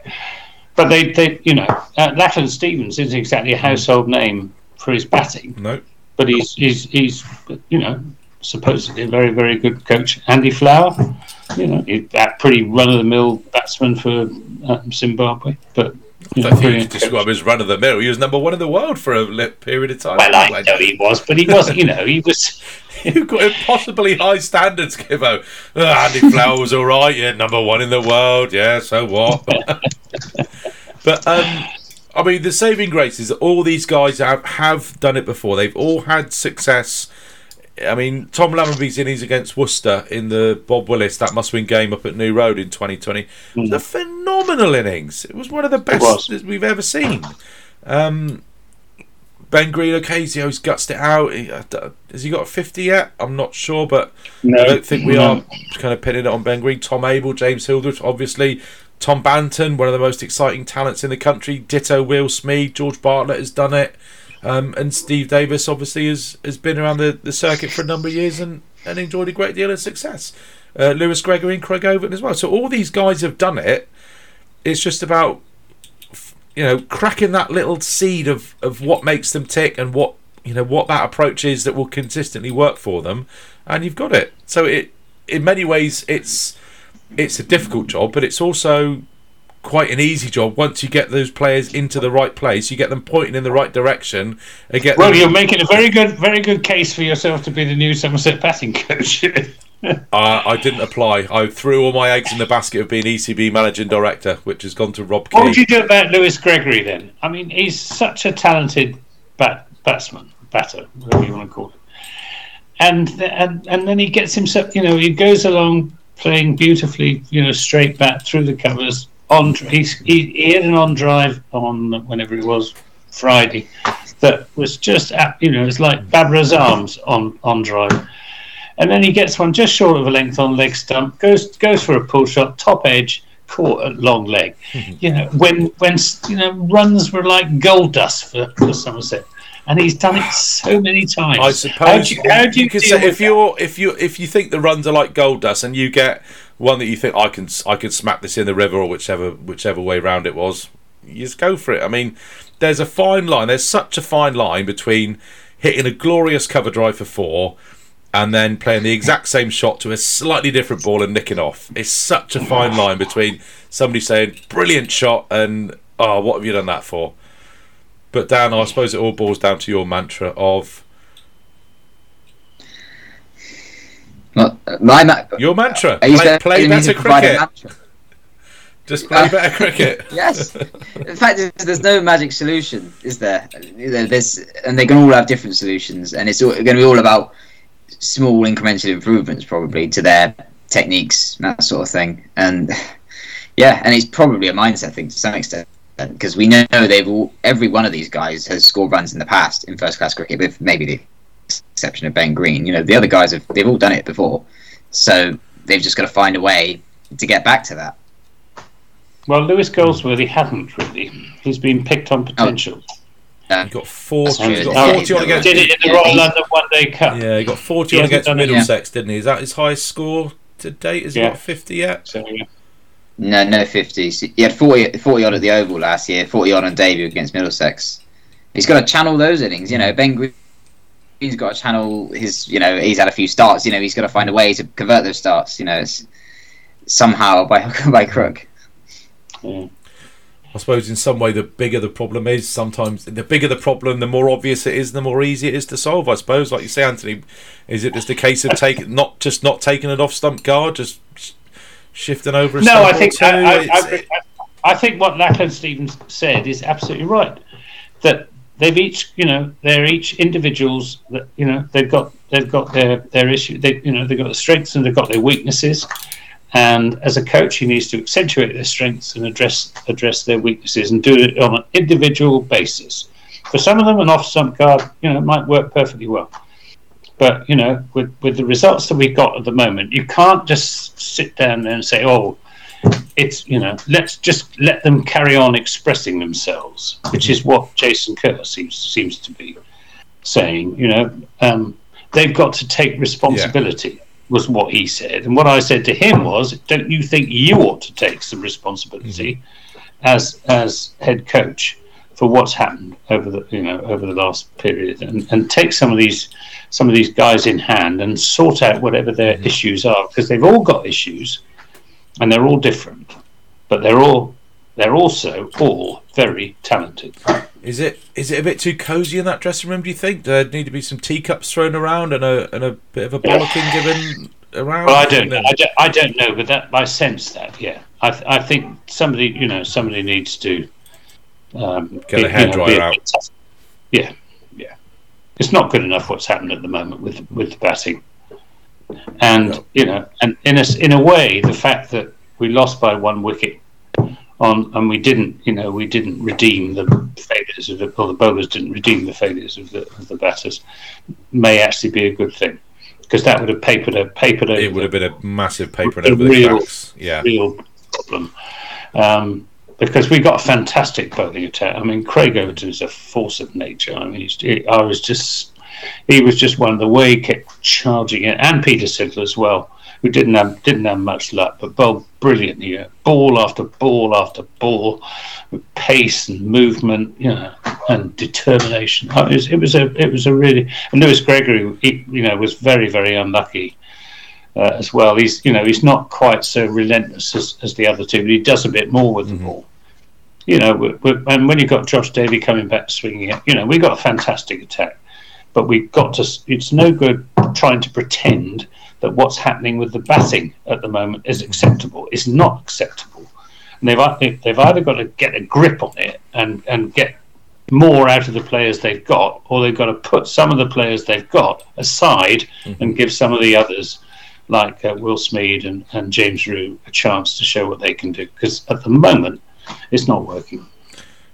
but they they you know uh, Lachlan Stevens isn't exactly a household name for his batting. No, but he's he's he's you know supposedly a very very good coach. Andy Flower, you know, he- that pretty run of the mill batsman for um, Zimbabwe, but you I don't think you brilliant could describe him as run of the mill. He was number one in the world for a period of time. Well, I know he was, but he wasn't. You know, he was. You've got impossibly high standards, Gibbo. Ah, Andy Flower was all right, yeah, number one in the world, yeah, so what? but um, I mean, the saving grace is that all these guys have have done it before. They've all had success. I mean, Tom Lammonby's innings against Worcester in the Bob Willis that must-win game up at New Road in 2020 was a phenomenal innings. It was one of the best that we've ever seen. Um, Ben Green, always gutsed it out. He- uh, Has he got a 50 yet? I'm not sure, but No, I don't think we no. are kind of pinning it on Ben Green. Tom Abell, James Hildreth, obviously. Tom Banton, one of the most exciting talents in the country. Ditto Will Smeed. George Bartlett has done it. Um, and Steve Davis, obviously, has, has been around the, the circuit for a number of years and, and enjoyed a great deal of success. Uh, Lewis Gregory and Craig Overton as well. So all these guys have done it. It's just about you know cracking that little seed of, of what makes them tick and what you know what that approach is that will consistently work for them, and you've got it. So it in many ways it's it's a difficult job, but it's also quite an easy job once you get those players into the right place. You get them pointing in the right direction and get Well, you're making a very good, very good case for yourself to be the new Somerset batting coach. Uh, I didn't apply. I threw all my eggs in the basket of being ECB managing director, which has gone to Rob what would you do about Lewis Gregory then? I mean, he's such a talented bat, batsman, batter, whatever you want to call it. And, and and then he gets himself, you know, he goes along playing beautifully, you know, straight bat through the covers. On he's, he, he had an on drive on whenever it was Friday that was just, at, you know, it's like Babra's arms on on drive. And then he gets one just short of a length on leg stump, goes goes for a pull shot, top edge, caught at long leg. Mm-hmm. you know, when when you know runs were like gold dust for, for Somerset, and he's done it so many times. I suppose How do you, how do you, could deal say with if you're if you if you think the runs are like gold dust and you get one that you think I can I can smack this in the river or whichever whichever way round it was, you just go for it. I mean, there's a fine line. There's such a fine line between hitting a glorious cover drive for four and then playing the exact same shot to a slightly different ball and nicking off. It's such a fine line between somebody saying brilliant shot and oh what have you done that for? But Dan, I suppose it all boils down to your mantra of My ma- your mantra. Play, saying play better to provide a cricket. Just play better cricket. yes. In fact, there's, there's no magic solution, is there? There- There's, and they can all have different solutions, and it's going to be all about small incremental improvements, probably to their techniques, and that sort of thing. And yeah, and it's probably a mindset thing to some extent, because we know they've all, every one of these guys has scored runs in the past in first class cricket, with maybe the exception of Ben Green. You know, the other guys have they've all done it before, so they've just got to find a way to get back to that. Well, Lewis Goldsworthy hadn't really. He's been picked on oh. potential. He got 40, he true. got Yeah, 40 on he against Did it in the Yeah, Royal London One Day Cup. Yeah, he got 40 He on against done yeah. Middlesex, didn't he? Is that his highest score to date? Has he got 50 yet? So, yeah. No, no 50s. He had 40, 40 odd at the Oval last year, 40 odd on debut against Middlesex. He's got to channel those innings. You know, Ben Green's got to channel his. You know, he's had a few starts. You know, he's got to find a way to convert those starts. You know, it's somehow by hook or by crook. yeah. I suppose in some way the bigger the problem is, sometimes the bigger the problem, the more obvious it is, the more easy it is to solve. I suppose, like you say, Anthony, is it just a case of taking not just not taking it off stump guard, just shifting over? A No, stump I think? I, I, I, I think what Lachlan Stevens said is absolutely right. That they've each, you know, they're each individuals. That you know, they've got they've got their their issue. They, you know, they've got the strengths and they've got their weaknesses. And as a coach, he needs to accentuate their strengths and address address their weaknesses and do it on an individual basis. For some of them, an off stump guard, you know, might work perfectly well. But you know, with with the results that we've got at the moment, you can't just sit down there and say, "Oh, it's you know, let's just let them carry on expressing themselves," which is what Jason Kerr seems seems to be saying. You know, um, they've got to take responsibility. Was what he said, and what I said to him was, "Don't you think you ought to take some responsibility as as head coach for what's happened over the you know over the last period, and, and take some of these some of these guys in hand and sort out whatever their issues are because they've all got issues and they're all different, but they're all they're also all very talented. Is it is it a bit too cosy in that dressing room? Do you think there need to be some teacups thrown around and a and a bit of a bollocking given around? Well, I don't know. I don't, I don't know, but that I sense that. Yeah, I, th- I think somebody you know somebody needs to um, Get a you hairdryer know, be a out. tough. Yeah, yeah. It's not good enough what's happened at the moment with with the batting, and No. you know, and in a in a way, the fact that we lost by one wicket on, and we didn't, you know, we didn't redeem the failures of the, or the bowlers didn't redeem the failures of the of the batters, may actually be a good thing because that would have papered a papered over it would have been a massive papering A over the real- cracks. Yeah, real problem. Um, because we got a fantastic bowling attack. I mean, Craig Overton is a force of nature. I mean, I was just, he was just one of the way he kept charging it, and Peter Siddle as well, who didn't have didn't have much luck, but bowled brilliantly, here, ball after ball after ball, with pace and movement, you know, and determination. Uh, It was, it was a it was a really and Lewis Gregory, he, you know, was very very unlucky uh, as well. He's you know he's not quite so relentless as, as the other two, but he does a bit more with the ball. You know, we we and when you've got Josh Davey coming back swinging it, you know, we got a fantastic attack, but we've got to. It's no good trying to pretend that what's happening with the batting at the moment is acceptable. It's not acceptable. And they've they've either got to get a grip on it and and get more out of the players they've got, or they've got to put some of the players they've got aside and give some of the others, like uh, Will Smeed and, and James Rew, a chance to show what they can do. Because at the moment, it's not working.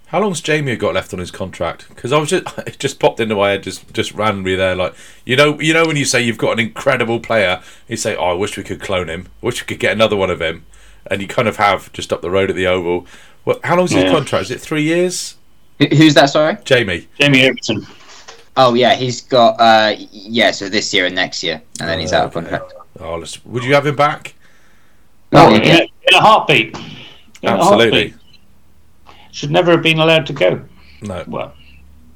How long's Jamie got left on his contract? Because I was just it just popped into my head just just randomly there. Like you know you know when you say you've got an incredible player, you say, "Oh, I wish we could clone him. Wish we could get another one of him." And you kind of have just up the road at the Oval. Well, how long's his contract? Is it three years? Who's that? Sorry. Jamie. Jamie Overton. Oh yeah, he's got uh yeah. So this year and next year, and then he's out of contract. Oh, let's, would you have him back? Oh, in, yeah. a, in a heartbeat. In a Absolutely. heartbeat. Should never have been allowed to go. No. Well,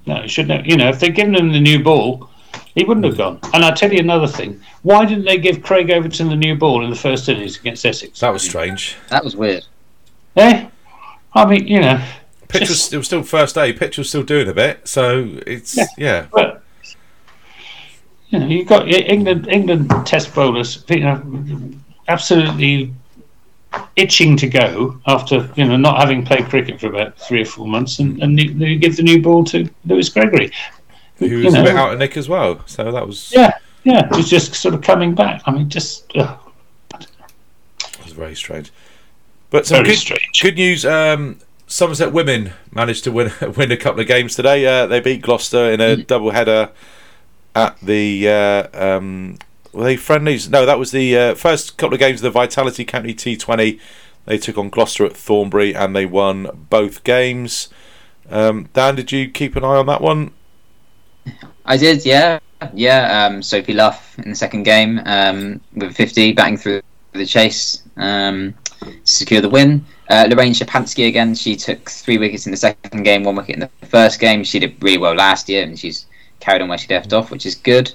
no, he shouldn't have. You know, if they'd given him the new ball, he wouldn't have gone. And I'll tell you another thing. Why didn't they give Craig Overton the new ball in the first innings against Essex? That was strange. That was weird. Eh? I mean, you know, Pitch was it was still first day. Pitch was still doing a bit. So it's Yeah. yeah. But you know, you got England. England Test bowlers, you know, absolutely itching to go after you know not having played cricket for about three or four months, and, and you, give the new ball to Lewis Gregory, Who you was a bit out of nick as well. So that was Yeah, yeah, just sort of coming back. I mean, just ugh, that was very strange. But some good. Good news. Um, Somerset women managed to win win a couple of games today. Uh, they beat Gloucester in a double header at the uh, um, were they friendlies? No, that was the uh, first couple of games of the Vitality County T20. They took on Gloucester at Thornbury and they won both games. Um, Dan, did you keep an eye on that one? I did, yeah, yeah. Um, Sophie Luff in the second game um, with 50, batting through the chase um, to secure the win. Uh, Lorraine Shapansky again. She took three wickets in the second game, one wicket in the first game. She did really well last year, and she's carried on where she left off, which is good.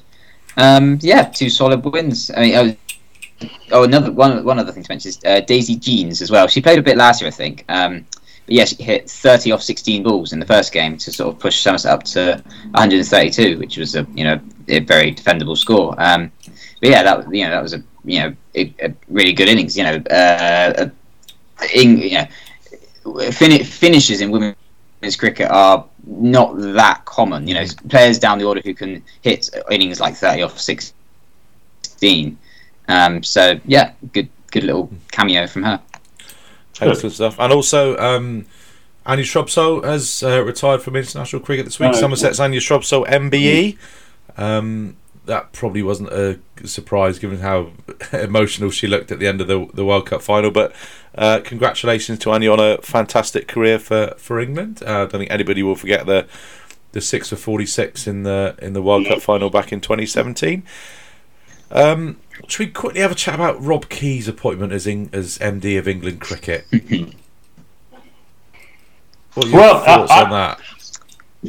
Um, yeah, two solid wins. I mean, oh, oh, another one. One other thing to mention is uh, Daisy Jeans as well. She played a bit last year, I think. Um, but yeah, she hit 30 off 16 balls in the first game to sort of push Somerset up to 132, which was a you know a very defendable score. Um, but yeah, that you know that was a you know a, a really good innings. You know, uh, in, you know fin- finishes in women's cricket are not that common. You know, players down the order who can hit innings like 30 off 16. Um, so yeah, good good little cameo from her. Excellent stuff. And also, um, Annie Shrubsole has uh, retired from international cricket this week. Right. Somerset's Annie Shrubsole MBE. Um, that probably wasn't a surprise given how emotional she looked at the end of the, the World Cup final. But uh, congratulations to Annie on a fantastic career for, for England. Uh, I don't think anybody will forget the the six for forty six in the in the World Cup final back in twenty seventeen. Um, should we quickly have a chat about Rob Key's appointment as in, as MD of England Cricket? what are your Well, thoughts I- on that?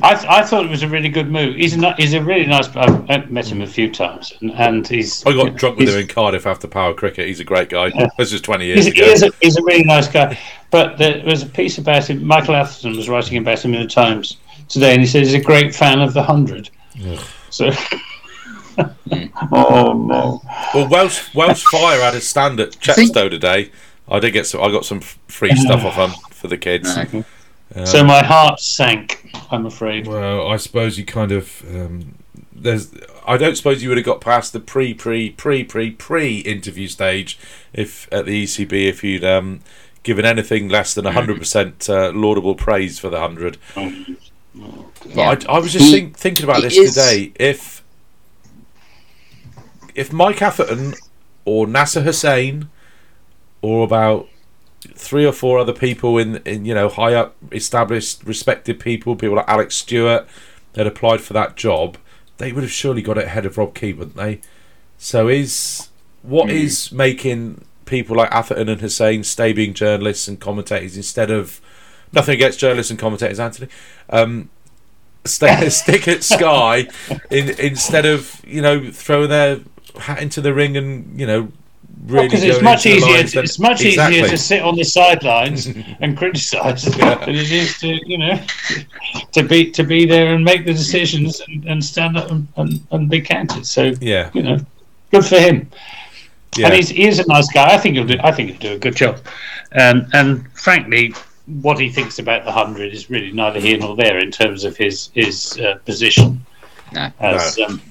I, th- I thought it was a really good move. He's a, he's a really nice. I've I've met him a few times, and, and he's. I got drunk with him in Cardiff after Power Cricket. He's a great guy. This was twenty years He's, he ago. is a, he's a really nice guy. But there was a piece about him. Michael Atherton was writing about him in the Times today, and he says he's a great fan of the hundred. So. Hmm. oh no! Well, Welsh Welsh Fire had a stand at Chepstow today. I did get some. I got some free stuff off them for the kids. No. So my heart sank. I'm afraid. Well, I suppose you kind of um, there's. I don't suppose you would have got past the pre pre pre pre pre interview stage if at the ECB if you'd um, given anything less than hundred percent uh, laudable praise for the hundred. Yeah. I, I was just He- think, thinking about this is- today. If if Mike Atherton or Nasser Hussain or about three or four other people in, in you know high up established respected people people like Alex Stewart had applied for that job they would have surely got it ahead of Rob Key wouldn't they? So is what is making people like Atherton and Hussain stay being journalists and commentators instead of nothing against journalists and commentators Anthony um, stay, stick at Sky in, instead of you know throwing their hat into the ring and you know really Because it's much easier. To, it's much Exactly. easier to sit on the sidelines and criticise than it is to you know to be to be there and make the decisions and, and stand up and, and, and be counted. So yeah you know, good for him. yeah And he's, he is a nice guy. I think he'll do. I think he'll do a good job. Um, and frankly, what he thinks about the hundred is really neither here nor there in terms of his his uh, position. No. As, um,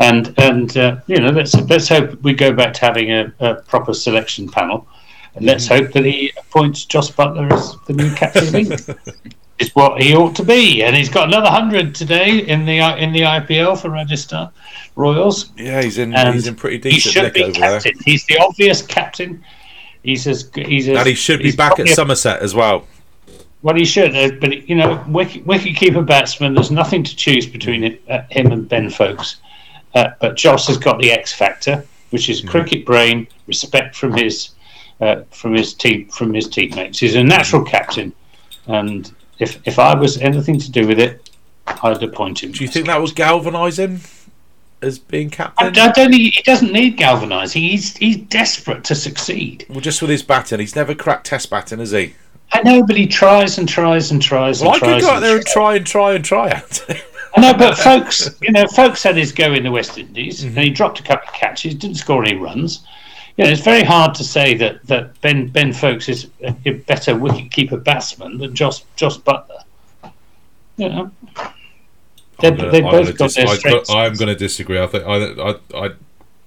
and and uh, you know, let's let's hope we go back to having a, a proper selection panel, and let's hope that he appoints Jos Buttler as the new captain of England. Is what he ought to be, and he's got another hundred today in the in the IPL for Rajasthan Royals. yeah he's in And he's in pretty decent. He should nick be over there captain. He's the obvious captain. He's as he's as, and he should be back at Somerset as well Well, he should, uh, but you know, wicket, wicket keeper batsman. There's nothing to choose between it, uh, him and Ben Foakes. Uh, but Jos has got the X factor, which is cricket brain, respect from his uh, from his team from his teammates. He's a natural captain, and if if I was anything to do with it, I'd appoint him. do you think that would galvanise him as being captain I don't think he doesn't need galvanising. He's he's desperate to succeed. well just with his batting he's never cracked test batting has he I know, but he tries and tries and tries well I and could go out and there and try and try and try I know, but Foakes, you know, Foakes had his go in the West Indies, and he dropped a couple of catches, didn't score any runs. You know, it's very hard to say that, that Ben Ben Foakes is a, better wicket-keeper batsman than Jos Jos Buttler. You know, they, both got dis- their I- strengths. I'm going to disagree. I think I, I, I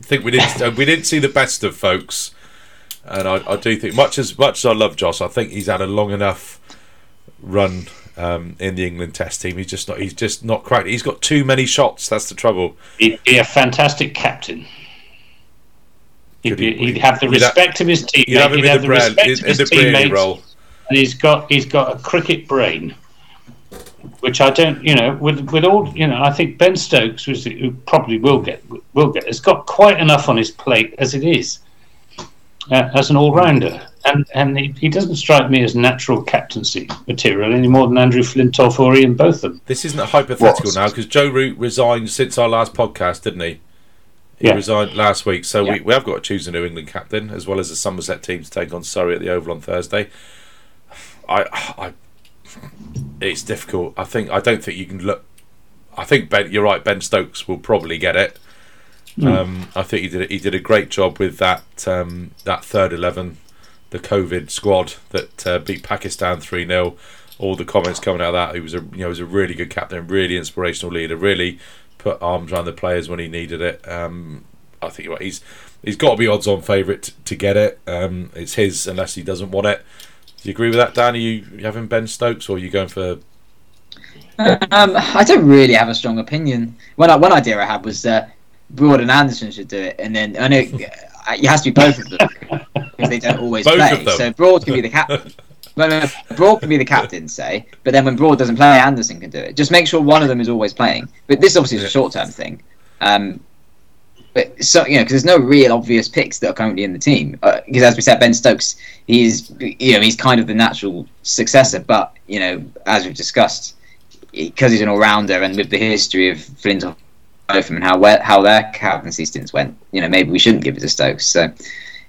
think we didn't uh, we didn't see the best of Foakes, and I, I do think much as much as I love Jos, I think he's had a long enough run um, in the England Test team. He's just not he's just not quite. He's got too many shots. That's the trouble. He'd be a fantastic captain. He'd, be, he- he'd have the he'd respect of his teammates. You'd have him he'd in have the, the Brel- respect in, of in his the teammates, role. and he's got he's got a cricket brain, which I don't, you know, with with all, you know, I think Ben Stokes, was, who probably will get will get, has got quite enough on his plate as it is, uh, as an all rounder, and and he, he doesn't strike me as natural captaincy material any more than Andrew Flintoff or Ian Botham. This isn't hypothetical What? now because Joe Root resigned since our last podcast, didn't he? He Yeah. resigned last week, so we, Yeah. we have got to choose a New England captain as well as the Somerset team to take on Surrey at the Oval on Thursday. I, I, it's difficult. I think I don't think you can look. I think Ben, you're right. Ben Stokes will probably get it. Um, I think he did he did a great job with that um, that third eleven, the COVID squad that uh, beat Pakistan three 0 All the comments coming out of that, he was a you know he was a really good captain, really inspirational leader, really put arms around the players when he needed it. Um, I think you're right, he's he's got to be odds on favourite t- to get it. Um, it's his unless he doesn't want it. Do you agree with that, Dan? Are you, you having Ben Stokes or are you going for Um, I don't really have a strong opinion. One one idea I had was uh, Broad and Anderson should do it, and then I know uh, it has to be both of them because they don't always Both play. So Broad can be the captain. Well, no, no, Broad can be the captain, say, but then when Broad doesn't play, Anderson can do it. Just make sure one of them is always playing. But this obviously is a short-term thing. Um, but so you know, because there's no real obvious picks that are currently in the team. Because as we said, Ben Stokes, he's you know he's kind of the natural successor. But you know, as we've discussed, because he's an all-rounder and with the history of Flint Botham and how well, how their captaincy stints went, you know, maybe we shouldn't give it to Stokes. So,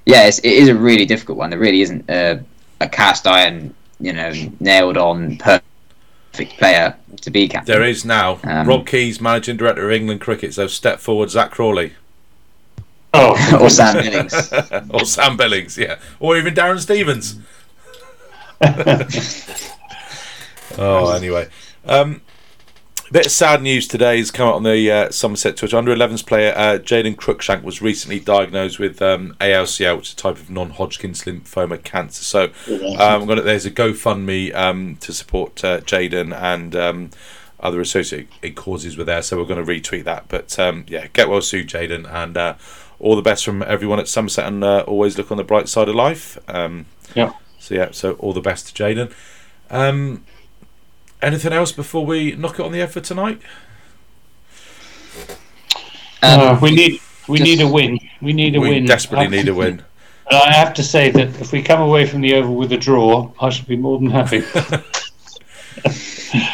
yeah, it's, it is a really difficult one. There really isn't a, a cast iron, you know, nailed on perfect player to be captain. There is now. Um, Rob Keys, managing director of England Cricket, so step forward Zak Crawley Oh, or Sam Billings. or Sam Billings, yeah, or even Darren Stevens. oh, anyway, um, bit of sad news today has come out on the uh, Somerset Twitch. Under 11s player uh, Jaden Cruikshank was recently diagnosed with um, ALCL, which is a type of non-Hodgkin's lymphoma cancer. So um, I'm gonna, there's a GoFundMe um, to support uh, Jaden and. Um, other associated causes were there, so we're going to retweet that. But um, yeah, get well soon, Jaden, and uh, all the best from everyone at Somerset, and uh, always look on the bright side of life. Um, Yeah. So yeah, so all the best to Jaden. Anything else before we knock it on the head for tonight? Um, Uh, we need we just- need a win. We need a we win. desperately I- need a win. And I have to say that if we come away from the Oval with a draw, I should be more than happy.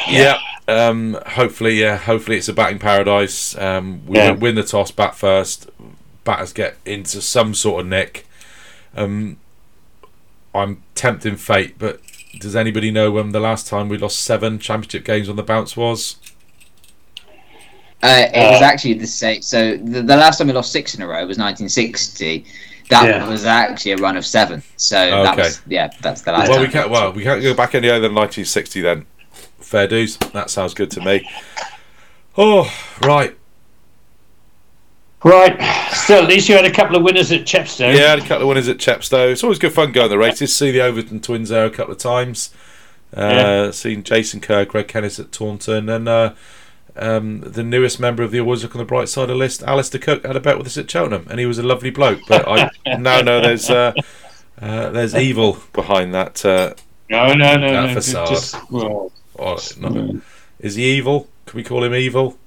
Yeah. Um, hopefully, yeah. Hopefully, it's a batting paradise. Um, we Yeah. win- win the toss, bat first. Batters get into some sort of nick. Um, I'm tempting fate, but does anybody know when the last time we lost seven championship games on the bounce was? Uh, it was Uh, actually the same. So the, the last time we lost six in a row was 1960. That Yeah. was actually a run of seven. So that was yeah, that's the last. well, time. we can't. Well, we can't go back any other than 1960 then. Fair dues. That sounds good to me. Oh, right. Right. Still, at least you had a couple of winners at Chepstow. Yeah, had a couple of winners at Chepstow. It's always good fun going the races. See the Overton twins there a couple of times. Uh, Yeah. Seen Jason Kerr, Greg Kennis at Taunton, and uh, um, the newest member of the Always Look on the Bright Side of the list, Alastair Cook, had a bet with us at Cheltenham, and he was a lovely bloke. But I now know there's uh, uh, there's evil behind that. Uh, No, no, no, That no. facade. Just, well, or not, is he evil? Can we call him evil?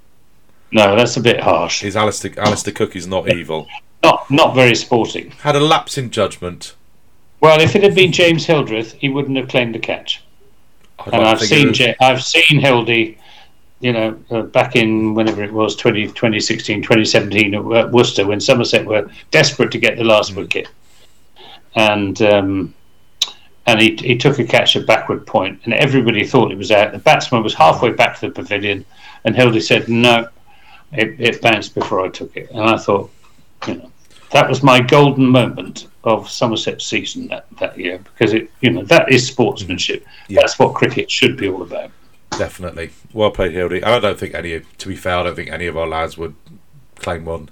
No, that's a bit harsh. Is Alastair Alastair Cook is not evil? Not, not very sporting. Had a lapse in judgment. Well, if it had been James Hildreth, he wouldn't have claimed the catch. I'd and I've seen was- Ja- I've seen Hildy, you know, uh, back in whenever it was 20, 2016, 2017 at Wo- Worcester when Somerset were desperate to get the last Mm. wicket, and um, and he he took a catch at backward point, and everybody thought it was out. The batsman was halfway back to the pavilion, and Hildy said no, it, it bounced before I took it, and I thought, you know. That was my golden moment of Somerset season that, that year because it you know that is sportsmanship. Mm. Yeah. That's what cricket should be all about. Definitely. Well played, Hildy. And I don't think any to be fair, I don't think any of our lads would claim one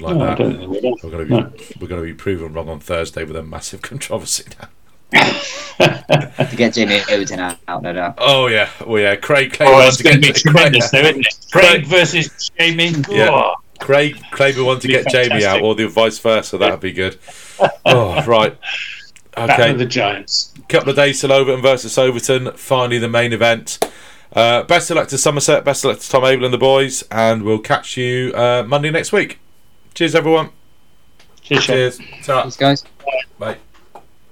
like No, that. We're going to be No. we're going to be proven wrong on Thursday with a massive controversy now. to get Jamie Overton out, out no doubt. Oh yeah, well yeah. Craig. Craig Oh, wants it's going to be get- tremendous, though, isn't it? Craig- Craig versus Jamie. Yeah. Oh, Craig, Craig will want to Be get Jamie out, or the vice versa. That'd be good. Oh, right. Okay. of the Giants. couple of days till Overton versus Overton. Finally, the main event. Uh, best of luck to Somerset. Best of luck to Tom Abell and the boys. And we'll catch you uh, Monday next week. Cheers, everyone. Cheers, Shep. Cheers. Ta. Thanks, guys. Bye.